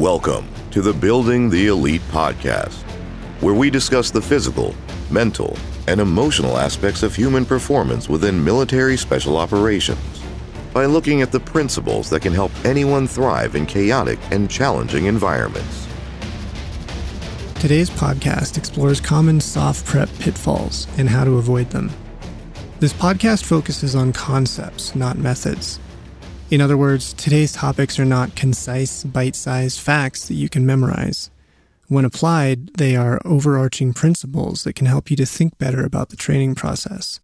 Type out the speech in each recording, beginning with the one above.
Welcome to the Building the Elite podcast, where we discuss the physical, mental, and emotional aspects of human performance within military special operations by looking at the principles that can help anyone thrive in chaotic and challenging environments. Today's podcast explores common SOF prep pitfalls and how to avoid them. This podcast focuses on concepts, not methods. In other words, today's topics are not concise, bite sized facts that you can memorize. When applied, they are overarching principles that can help you to think better about the training process.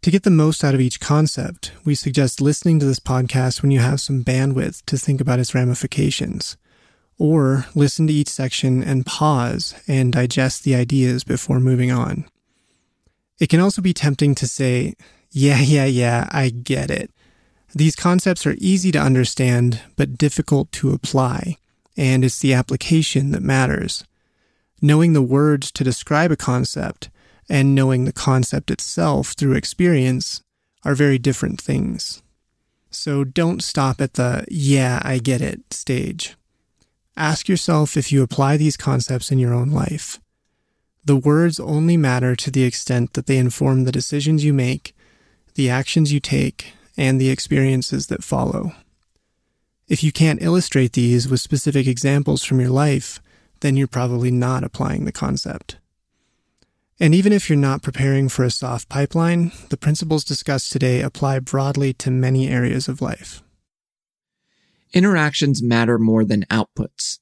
To get the most out of each concept, we suggest listening to this podcast when you have some bandwidth to think about its ramifications. Or listen to each section and pause and digest the ideas before moving on. It can also be tempting to say, yeah, yeah, yeah, I get it these concepts are easy to understand, but difficult to apply, and it's the application that matters. Knowing the words to describe a concept and knowing the concept itself through experience are very different things. So don't stop at the, yeah, I get it stage. Ask yourself if you apply these concepts in your own life. The words only matter to the extent that they inform the decisions you make, the actions you take, and the experiences that follow. If you can't illustrate these with specific examples from your life, then you're probably not applying the concept. And even if you're not preparing for a SOF pipeline, the principles discussed today apply broadly to many areas of life. Interactions matter more than outputs.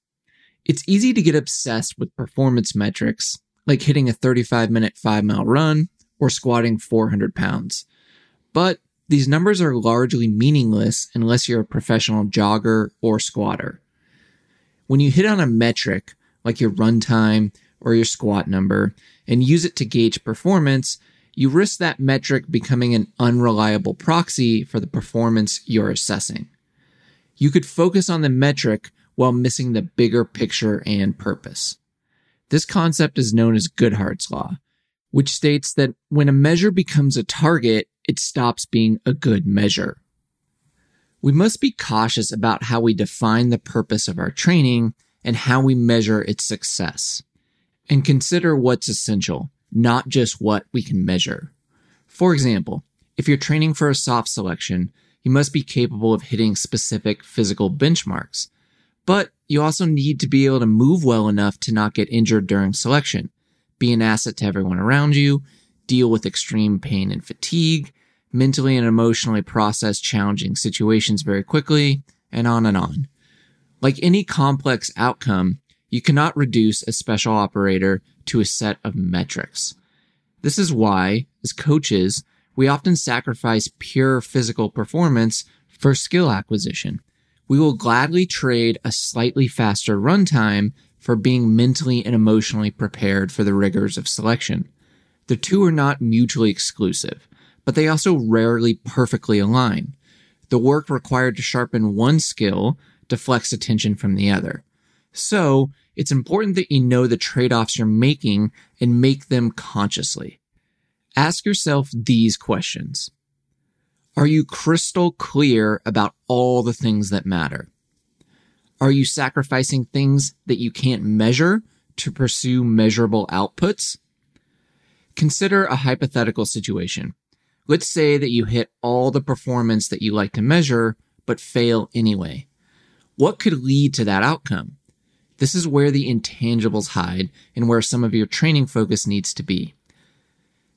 It's easy to get obsessed with performance metrics, like hitting a 35 minute 5 mile run or squatting 400 pounds. But these numbers are largely meaningless unless you're a professional jogger or squatter. When you hit on a metric, like your run time or your squat number, and use it to gauge performance, you risk that metric becoming an unreliable proxy for the performance you're assessing. You could focus on the metric while missing the bigger picture and purpose. This concept is known as Goodhart's Law, which states that when a measure becomes a target, it stops being a good measure. We must be cautious about how we define the purpose of our training and how we measure its success. And consider what's essential, not just what we can measure. For example, if you're training for a SOF selection, you must be capable of hitting specific physical benchmarks. But you also need to be able to move well enough to not get injured during selection, be an asset to everyone around you, deal with extreme pain and fatigue, mentally and emotionally process challenging situations very quickly, and on and on. Like any complex outcome, you cannot reduce a special operator to a set of metrics. This is why, as coaches, we often sacrifice pure physical performance for skill acquisition. We will gladly trade a slightly faster runtime for being mentally and emotionally prepared for the rigors of selection. The two are not mutually exclusive, but they also rarely perfectly align. The work required to sharpen one skill deflects attention from the other. So, it's important that you know the trade offs you're making and make them consciously. Ask yourself these questions. Are you crystal clear about all the things that matter? Are you sacrificing things that you can't measure to pursue measurable outputs? Consider a hypothetical situation. Let's say that you hit all the performance that you like to measure, but fail anyway. What could lead to that outcome? This is where the intangibles hide and where some of your training focus needs to be.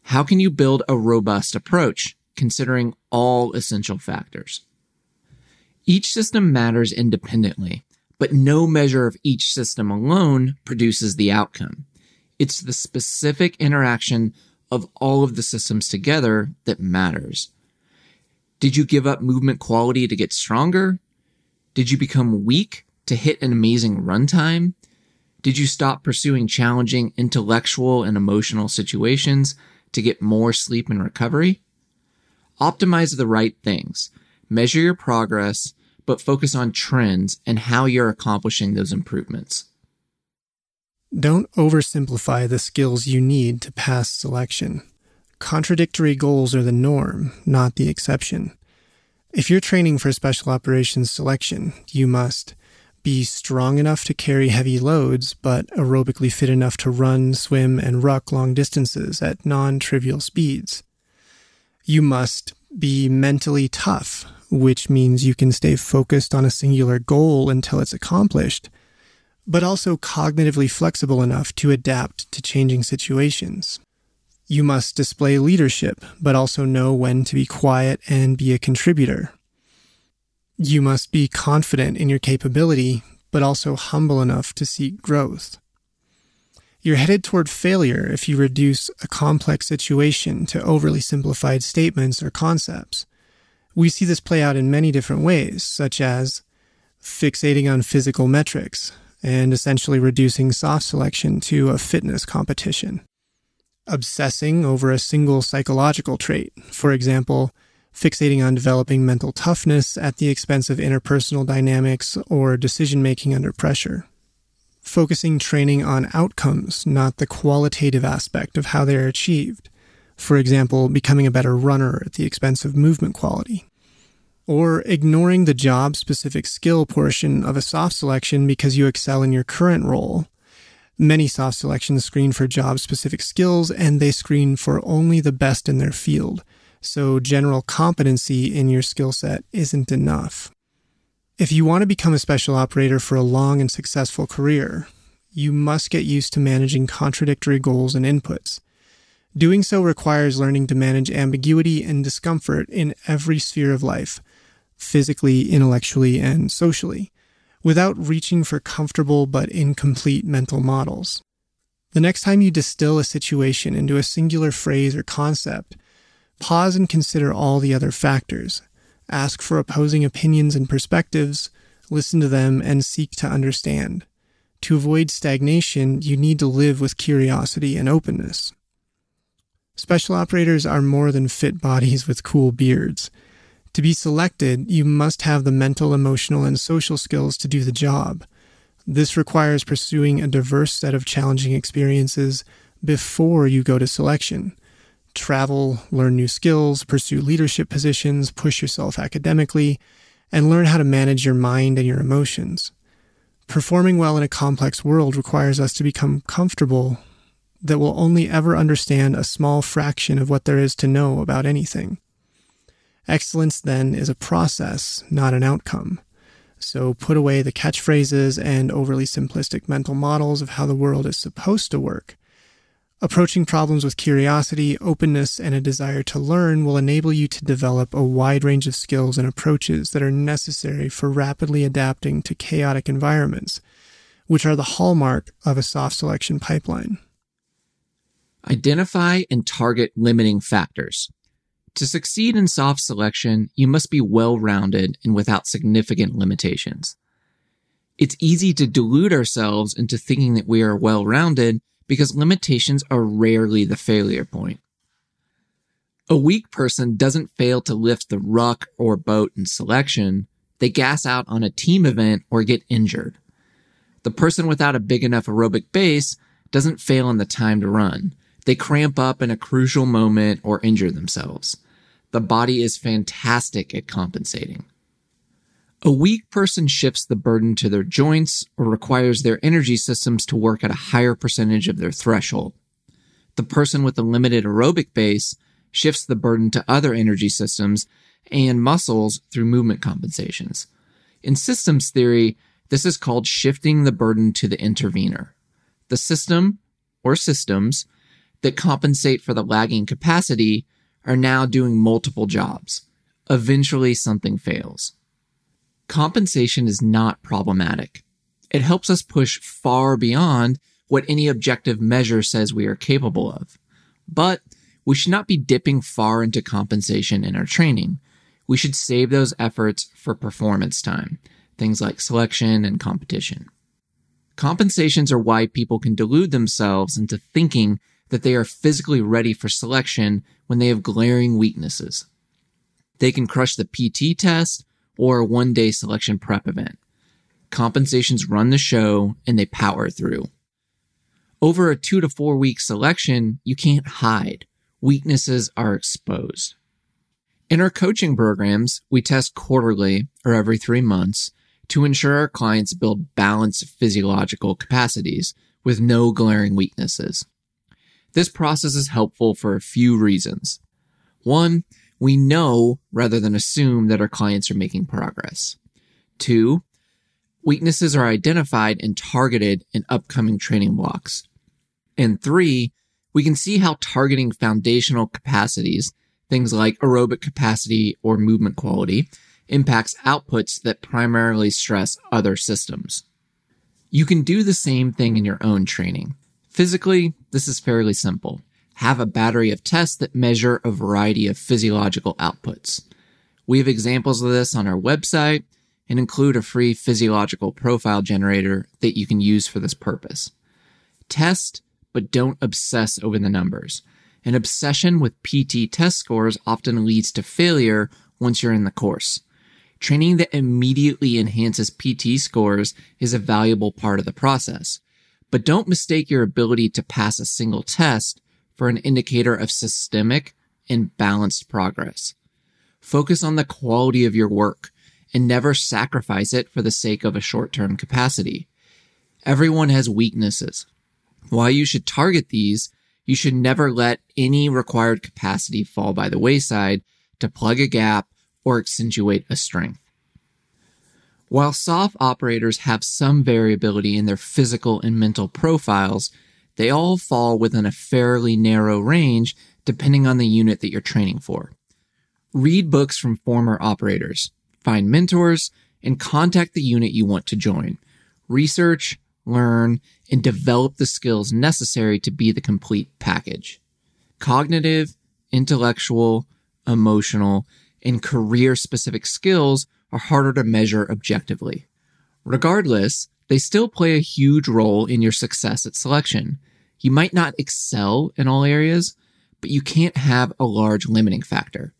How can you build a robust approach considering all essential factors? Each system matters independently, but no measure of each system alone produces the outcome. It's the specific interaction of all of the systems together that matters. Did you give up movement quality to get stronger? Did you become weak to hit an amazing runtime? Did you stop pursuing challenging intellectual and emotional situations to get more sleep and recovery? Optimize the right things. Measure your progress, but focus on trends and how you're accomplishing those improvements. Don't oversimplify the skills you need to pass selection. Contradictory goals are the norm, not the exception. If you're training for special operations selection, you must be strong enough to carry heavy loads, but aerobically fit enough to run, swim, and ruck long distances at non trivial speeds. You must be mentally tough, which means you can stay focused on a singular goal until it's accomplished, but also cognitively flexible enough to adapt to changing situations. You must display leadership, but also know when to be quiet and be a contributor. You must be confident in your capability, but also humble enough to seek growth. You're headed toward failure if you reduce a complex situation to overly simplified statements or concepts. We see this play out in many different ways, such as fixating on physical metrics and essentially reducing SOF selection to a fitness competition. Obsessing over a single psychological trait, for example, fixating on developing mental toughness at the expense of interpersonal dynamics or decision making under pressure. Focusing training on outcomes, not the qualitative aspect of how they are achieved for example, becoming a better runner at the expense of movement quality. Or ignoring the job specific skill portion of a SOF selection because you excel in your current role. Many SOF selections screen for job specific skills and they screen for only the best in their field. So general competency in your skill set isn't enough. If you want to become a special operator for a long and successful career, you must get used to managing contradictory goals and inputs. Doing so requires learning to manage ambiguity and discomfort in every sphere of life, physically, intellectually, and socially, without reaching for comfortable but incomplete mental models. The next time you distill a situation into a singular phrase or concept, pause and consider all the other factors. Ask for opposing opinions and perspectives, listen to them, and seek to understand. To avoid stagnation, you need to live with curiosity and openness. Special operators are more than fit bodies with cool beards. To be selected, you must have the mental, emotional, and social skills to do the job. This requires pursuing a diverse set of challenging experiences before you go to selection. Travel, learn new skills, pursue leadership positions, push yourself academically, and learn how to manage your mind and your emotions. Performing well in a complex world requires us to become comfortable that we'll only ever understand a small fraction of what there is to know about anything. Excellence, then, is a process, not an outcome. So put away the catchphrases and overly simplistic mental models of how the world is supposed to work. Approaching problems with curiosity, openness, and a desire to learn will enable you to develop a wide range of skills and approaches that are necessary for rapidly adapting to chaotic environments, which are the hallmark of a SOF selection pipeline. Identify and target limiting factors. To succeed in SOF selection, you must be well rounded and without significant limitations. It's easy to delude ourselves into thinking that we are well rounded because limitations are rarely the failure point. A weak person doesn't fail to lift the ruck or boat in selection. They gas out on a team event or get injured. The person without a big enough aerobic base doesn't fail in the time to run. They cramp up in a crucial moment or injure themselves. The body is fantastic at compensating. A weak person shifts the burden to their joints or requires their energy systems to work at a higher percentage of their threshold. The person with a limited aerobic base shifts the burden to other energy systems and muscles through movement compensations. In systems theory, this is called shifting the burden to the intervener. The system or systems that compensate for the lagging capacity are now doing multiple jobs. Eventually, something fails. Compensation is not problematic. It helps us push far beyond what any objective measure says we are capable of. But we should not be dipping far into compensation in our training. We should save those efforts for performance time, things like selection and competition. Compensations are why people can delude themselves into thinking that they are physically ready for selection when they have glaring weaknesses. They can crush the PT test or a one day selection prep event. Compensations run the show and they power through. Over a two to four week selection, you can't hide. Weaknesses are exposed. In our coaching programs, we test quarterly or every three months to ensure our clients build balanced physiological capacities with no glaring weaknesses. This process is helpful for a few reasons. One, we know rather than assume that our clients are making progress. Two, weaknesses are identified and targeted in upcoming training blocks. And three, we can see how targeting foundational capacities, things like aerobic capacity or movement quality, impacts outputs that primarily stress other systems. You can do the same thing in your own training. Physically, this is fairly simple. Have a battery of tests that measure a variety of physiological outputs. We have examples of this on our website and include a free physiological profile generator that you can use for this purpose. Test but don't obsess over the numbers. An obsession with PT test scores often leads to failure once you're in the course. Training that immediately enhances PT scores is a valuable part of the process. But don't mistake your ability to pass a single test for an indicator of systemic and balanced progress. Focus on the quality of your work and never sacrifice it for the sake of a short-term capacity. Everyone has weaknesses. While you should target these, you should never let any required capacity fall by the wayside to plug a gap or accentuate a strength. While SOF operators have some variability in their physical and mental profiles, they all fall within a fairly narrow range depending on the unit that you're training for. Read books from former operators, find mentors, and contact the unit you want to join. Research, learn, and develop the skills necessary to be the complete package. Cognitive, intellectual, emotional, and career specific skills are harder to measure objectively. Regardless, they still play a huge role in your success at selection. You might not excel in all areas, but you can't have a large limiting factor.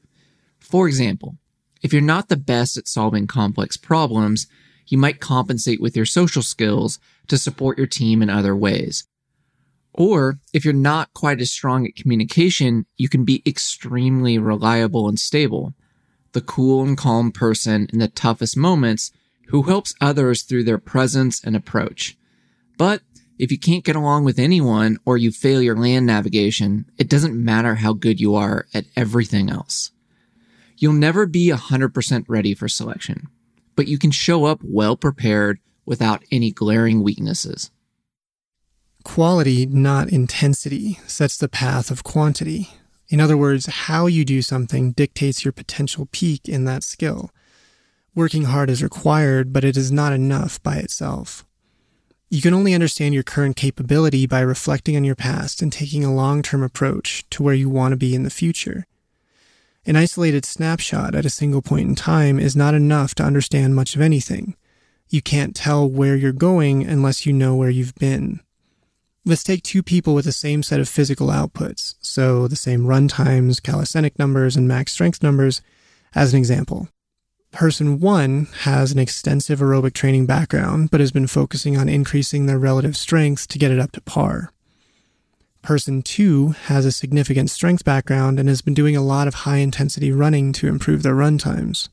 For example, if you're not the best at solving complex problems, you might compensate with your social skills to support your team in other ways. Or if you're not quite as strong at communication, you can be extremely reliable and stable. The cool and calm person in the toughest moments who helps others through their presence and approach. But if you can't get along with anyone or you fail your land navigation, it doesn't matter how good you are at everything else. You'll never be 100% ready for selection but you can show up well prepared without any glaring weaknesses. Quality, not intensity, sets the path of quantity. In other words, how you do something dictates your potential peak in that skill. Working hard is required, but it is not enough by itself. You can only understand your current capability by reflecting on your past and taking a long term approach to where you want to be in the future. An isolated snapshot at a single point in time is not enough to understand much of anything. You can't tell where you're going unless you know where you've been. Let's take two people with the same set of physical outputs, so the same run times, calisthenic numbers, and max strength numbers, as an example. Person one has an extensive aerobic training background, but has been focusing on increasing their relative strength to get it up to par. Person two has a significant strength background and has been doing a lot of high intensity running to improve their run times.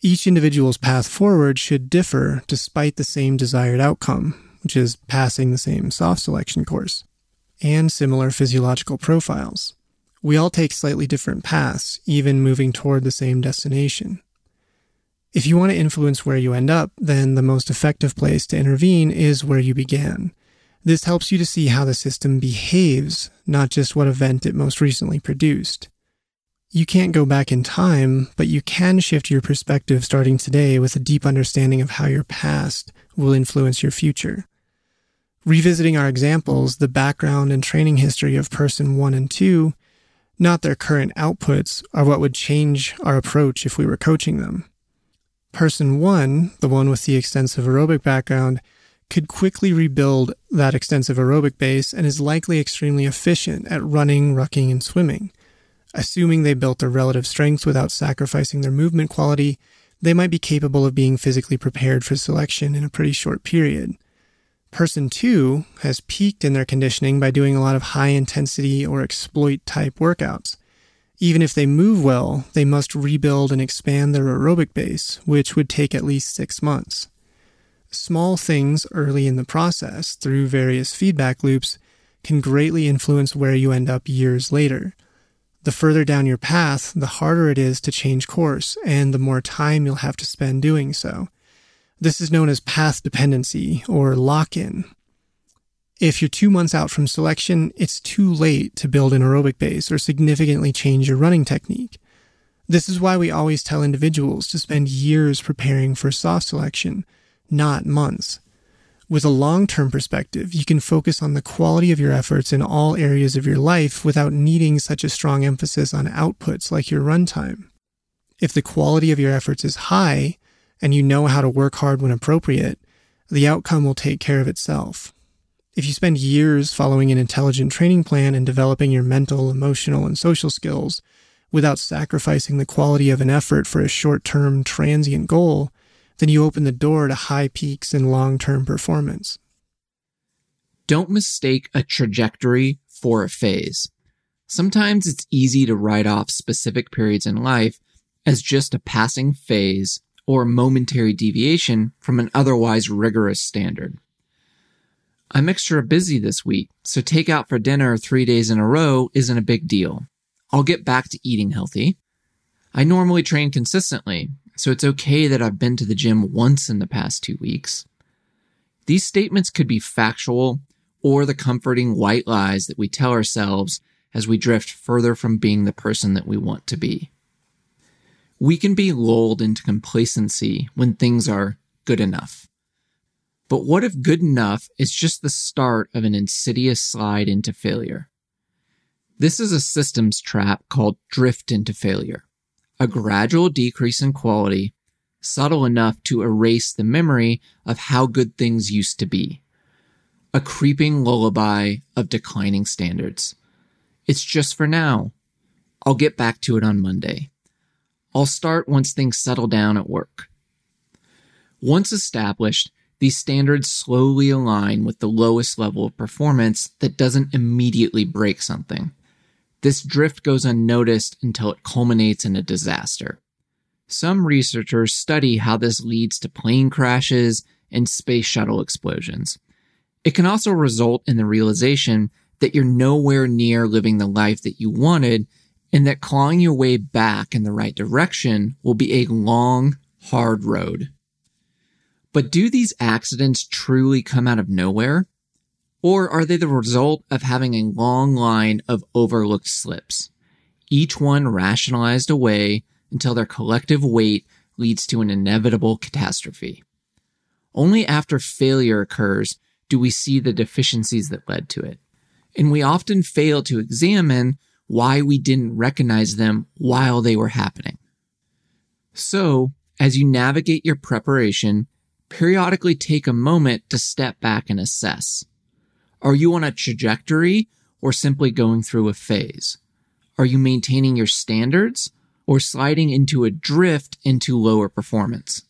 Each individual's path forward should differ despite the same desired outcome, which is passing the same SOF selection course, and similar physiological profiles. We all take slightly different paths, even moving toward the same destination. If you want to influence where you end up, then the most effective place to intervene is where you began this helps you to see how the system behaves, not just what event it most recently produced. You can't go back in time, but you can shift your perspective starting today with a deep understanding of how your past will influence your future. Revisiting our examples, the background and training history of person one and two, not their current outputs, are what would change our approach if we were coaching them. Person one, the one with the extensive aerobic background, could quickly rebuild that extensive aerobic base and is likely extremely efficient at running, rucking, and swimming. Assuming they built their relative strengths without sacrificing their movement quality, they might be capable of being physically prepared for selection in a pretty short period. Person 2 has peaked in their conditioning by doing a lot of high intensity or exploit type workouts. Even if they move well, they must rebuild and expand their aerobic base, which would take at least six months. Small things early in the process, through various feedback loops, can greatly influence where you end up years later. The further down your path, the harder it is to change course, and the more time you'll have to spend doing so. This is known as path dependency or lock in. If you're two months out from selection, it's too late to build an aerobic base or significantly change your running technique. This is why we always tell individuals to spend years preparing for SOF selection, not months. With a long term perspective, you can focus on the quality of your efforts in all areas of your life without needing such a strong emphasis on outputs like your runtime. If the quality of your efforts is high and you know how to work hard when appropriate, the outcome will take care of itself. If you spend years following an intelligent training plan and developing your mental, emotional, and social skills without sacrificing the quality of an effort for a short term transient goal, then you open the door to high peaks and long term performance. Don't mistake a trajectory for a phase. Sometimes it's easy to write off specific periods in life as just a passing phase or momentary deviation from an otherwise rigorous standard. I'm extra busy this week, so takeout for dinner three days in a row isn't a big deal. I'll get back to eating healthy. I normally train consistently, so it's okay that I've been to the gym once in the past two weeks. These statements could be factual or the comforting white lies that we tell ourselves as we drift further from being the person that we want to be. We can be lulled into complacency when things are good enough. But what if good enough is just the start of an insidious slide into failure? This is a systems trap called drift into failure, a gradual decrease in quality, subtle enough to erase the memory of how good things used to be, a creeping lullaby of declining standards. It's just for now. I'll get back to it on Monday. I'll start once things settle down at work. Once established, these standards slowly align with the lowest level of performance that doesn't immediately break something. This drift goes unnoticed until it culminates in a disaster. Some researchers study how this leads to plane crashes and space shuttle explosions. It can also result in the realization that you're nowhere near living the life that you wanted and that clawing your way back in the right direction will be a long, hard road. But do these accidents truly come out of nowhere? Or are they the result of having a long line of overlooked slips, each one rationalized away until their collective weight leads to an inevitable catastrophe? Only after failure occurs do we see the deficiencies that led to it. And we often fail to examine why we didn't recognize them while they were happening. So, as you navigate your preparation, periodically take a moment to step back and assess. Are you on a trajectory or simply going through a phase? Are you maintaining your standards or sliding into a drift into lower performance?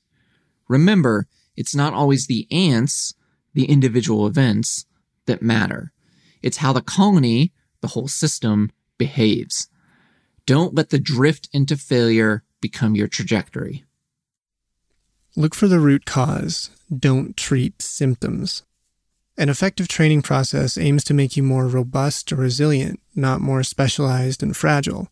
Remember, it's not always the ants, the individual events, that matter. It's how the colony, the whole system, behaves. Don't let the drift into failure become your trajectory. Look for the root cause. Don't treat symptoms. An effective training process aims to make you more robust or resilient, not more specialized and fragile.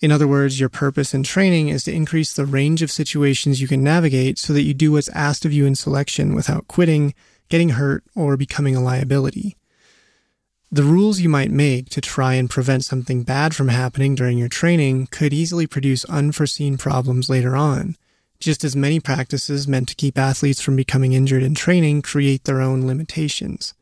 In other words, your purpose in training is to increase the range of situations you can navigate so that you do what's asked of you in selection without quitting, getting hurt, or becoming a liability. The rules you might make to try and prevent something bad from happening during your training could easily produce unforeseen problems later on just as many practices meant to keep athletes from becoming injured in training create their own limitations.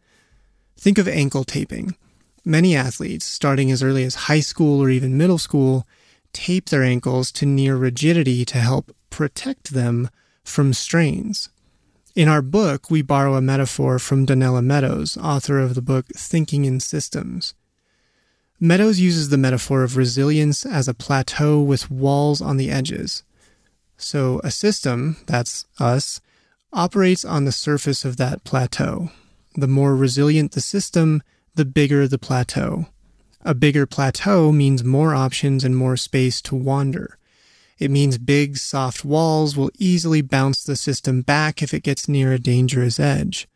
Think of ankle taping. Many athletes, starting as early as high school or even middle school, tape their ankles to near rigidity to help protect them from strains. In our book, we borrow a metaphor from Donella Meadows, author of the book Thinking in Systems. Meadows uses the metaphor of resilience as a plateau with walls on the edges. So a system, that's us, operates on the surface of that plateau. The more resilient the system, the bigger the plateau. A bigger plateau means more options and more space to wander. It means big, soft walls will easily bounce the system back if it gets near a dangerous edge.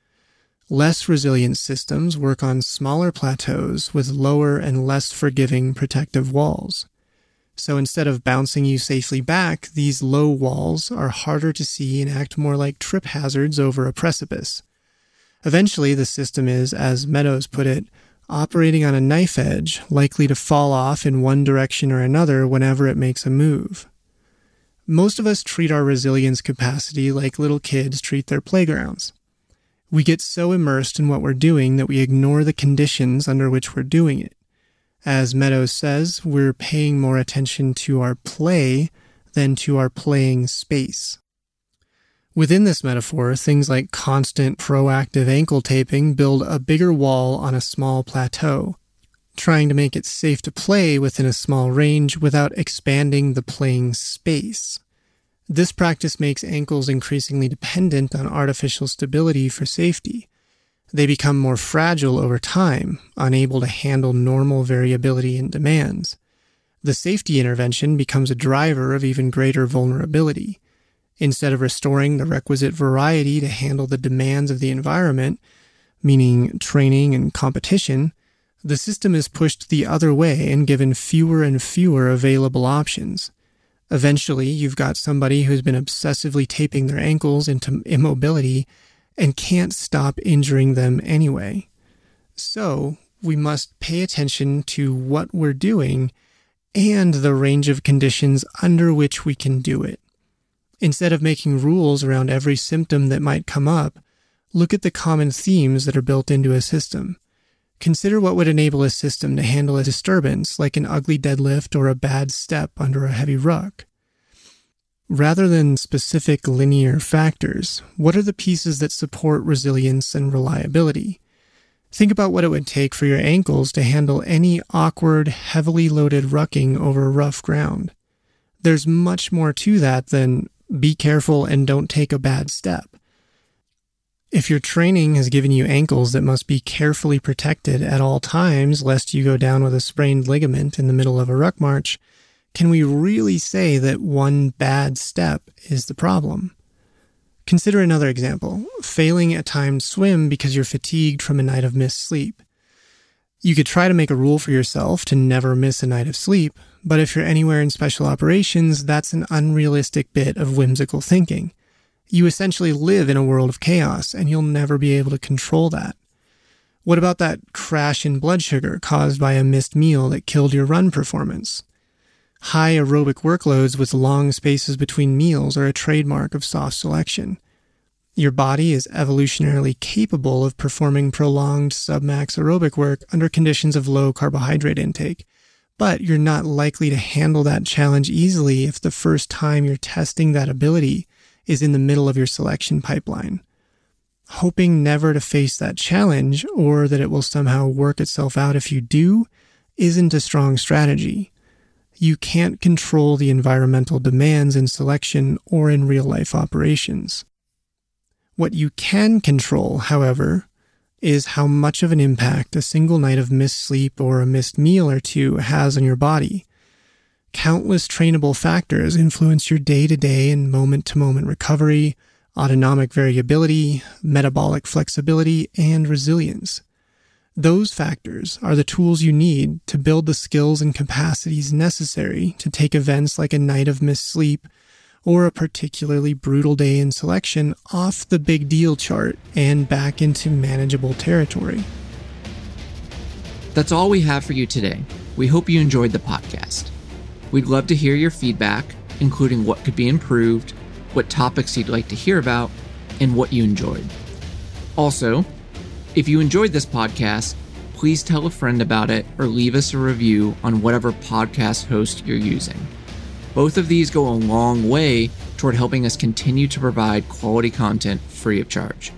Less resilient systems work on smaller plateaus with lower and less forgiving protective walls. So instead of bouncing you safely back, these low walls are harder to see and act more like trip hazards over a precipice. Eventually, the system is, as Meadows put it, operating on a knife edge, likely to fall off in one direction or another whenever it makes a move. Most of us treat our resilience capacity like little kids treat their playgrounds. We get so immersed in what we're doing that we ignore the conditions under which we're doing it. As Meadows says, we're paying more attention to our play than to our playing space. Within this metaphor, things like constant proactive ankle taping build a bigger wall on a small plateau, trying to make it safe to play within a small range without expanding the playing space. This practice makes ankles increasingly dependent on artificial stability for safety, they become more fragile over time, unable to handle normal variability and demands. The safety intervention becomes a driver of even greater vulnerability. Instead of restoring the requisite variety to handle the demands of the environment, meaning training and competition, the system is pushed the other way and given fewer and fewer available options. Eventually, you've got somebody who's been obsessively taping their ankles into immobility and can't stop injuring them anyway. So we must pay attention to what we're doing and the range of conditions under which we can do it. Instead of making rules around every symptom that might come up, look at the common themes that are built into a system. Consider what would enable a system to handle a disturbance like an ugly deadlift or a bad step under a heavy ruck. Rather than specific linear factors, what are the pieces that support resilience and reliability? Think about what it would take for your ankles to handle any awkward, heavily loaded rucking over rough ground. There's much more to that than be careful and don't take a bad step. If your training has given you ankles that must be carefully protected at all times lest you go down with a sprained ligament in the middle of a ruck march, can we really say that one bad step is the problem? Consider another example failing a timed swim because you're fatigued from a night of missed sleep. You could try to make a rule for yourself to never miss a night of sleep, but if you're anywhere in special operations, that's an unrealistic bit of whimsical thinking. You essentially live in a world of chaos, and you'll never be able to control that. What about that crash in blood sugar caused by a missed meal that killed your run performance? High aerobic workloads with long spaces between meals are a trademark of SOF selection. Your body is evolutionarily capable of performing prolonged submax aerobic work under conditions of low carbohydrate intake, but you're not likely to handle that challenge easily if the first time you're testing that ability is in the middle of your selection pipeline. Hoping never to face that challenge or that it will somehow work itself out if you do isn't a strong strategy you can't control the environmental demands in selection or in real life operations. What you can control, however, is how much of an impact a single night of missed sleep or a missed meal or two has on your body. Countless trainable factors influence your day to day and moment to moment recovery, autonomic variability, metabolic flexibility, and resilience. Those factors are the tools you need to build the skills and capacities necessary to take events like a night of missed sleep or a particularly brutal day in selection off the big deal chart and back into manageable territory. That's all we have for you today. We hope you enjoyed the podcast. We'd love to hear your feedback, including what could be improved, what topics you'd like to hear about, and what you enjoyed. Also, if you enjoyed this podcast, please tell a friend about it or leave us a review on whatever podcast host you're using. Both of these go a long way toward helping us continue to provide quality content free of charge.